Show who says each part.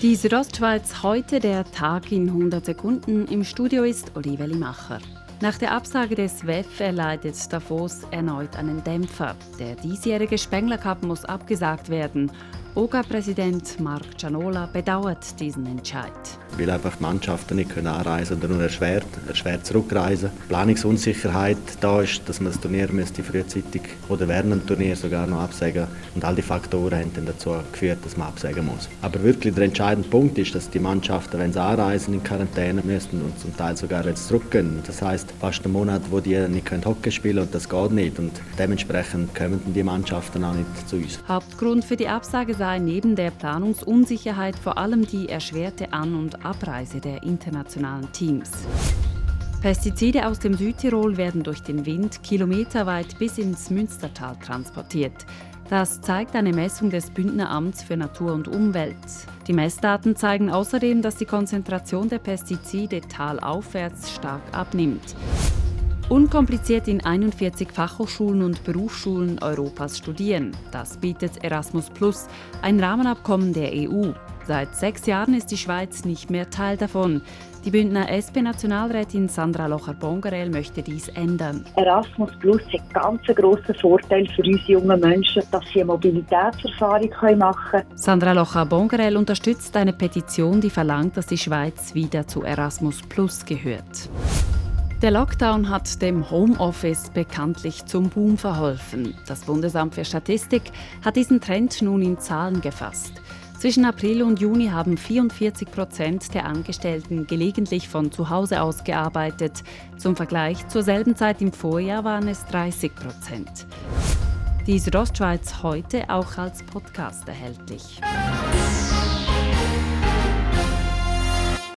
Speaker 1: Die Südostschweiz heute der Tag in 100 Sekunden. Im Studio ist Oliveli Macher. Nach der Absage des WEF erleidet Davos erneut einen Dämpfer. Der diesjährige Spengler Cup muss abgesagt werden. OGA-Präsident Marc Gianola bedauert diesen Entscheid.
Speaker 2: Weil einfach die Mannschaften nicht können anreisen oder nur erschwert, erschwert zurückreisen. Planungsunsicherheit da ist, dass man das Turnier müsste frühzeitig oder während dem Turnier sogar noch absagen Und all die Faktoren haben dann dazu geführt, dass man absagen muss. Aber wirklich der entscheidende Punkt ist, dass die Mannschaften, wenn sie anreisen, in Quarantäne müssen und zum Teil sogar jetzt zurückgehen. Das heißt fast einen Monat, wo die nicht Hockey spielen können und das geht nicht. Und dementsprechend kommen die Mannschaften auch nicht zu uns.
Speaker 1: Hauptgrund für die Absage sei sei neben der Planungsunsicherheit vor allem die erschwerte An- und Abreise der internationalen Teams. Pestizide aus dem Südtirol werden durch den Wind kilometerweit bis ins Münstertal transportiert. Das zeigt eine Messung des Bündner Amts für Natur und Umwelt. Die Messdaten zeigen außerdem, dass die Konzentration der Pestizide talaufwärts stark abnimmt. Unkompliziert in 41 Fachhochschulen und Berufsschulen Europas studieren. Das bietet Erasmus Plus, ein Rahmenabkommen der EU. Seit sechs Jahren ist die Schweiz nicht mehr Teil davon. Die Bündner SP-Nationalrätin Sandra Locher-Bongarel möchte dies ändern.
Speaker 3: Erasmus Plus hat ganz einen grossen Vorteil für uns jungen Menschen, dass sie eine Mobilitätserfahrung machen können.
Speaker 1: Sandra Locher-Bongarel unterstützt eine Petition, die verlangt, dass die Schweiz wieder zu Erasmus Plus gehört. Der Lockdown hat dem Homeoffice bekanntlich zum Boom verholfen. Das Bundesamt für Statistik hat diesen Trend nun in Zahlen gefasst. Zwischen April und Juni haben 44 Prozent der Angestellten gelegentlich von zu Hause aus gearbeitet. Zum Vergleich zur selben Zeit im Vorjahr waren es 30 Prozent. Die Südostschweiz heute auch als Podcast erhältlich.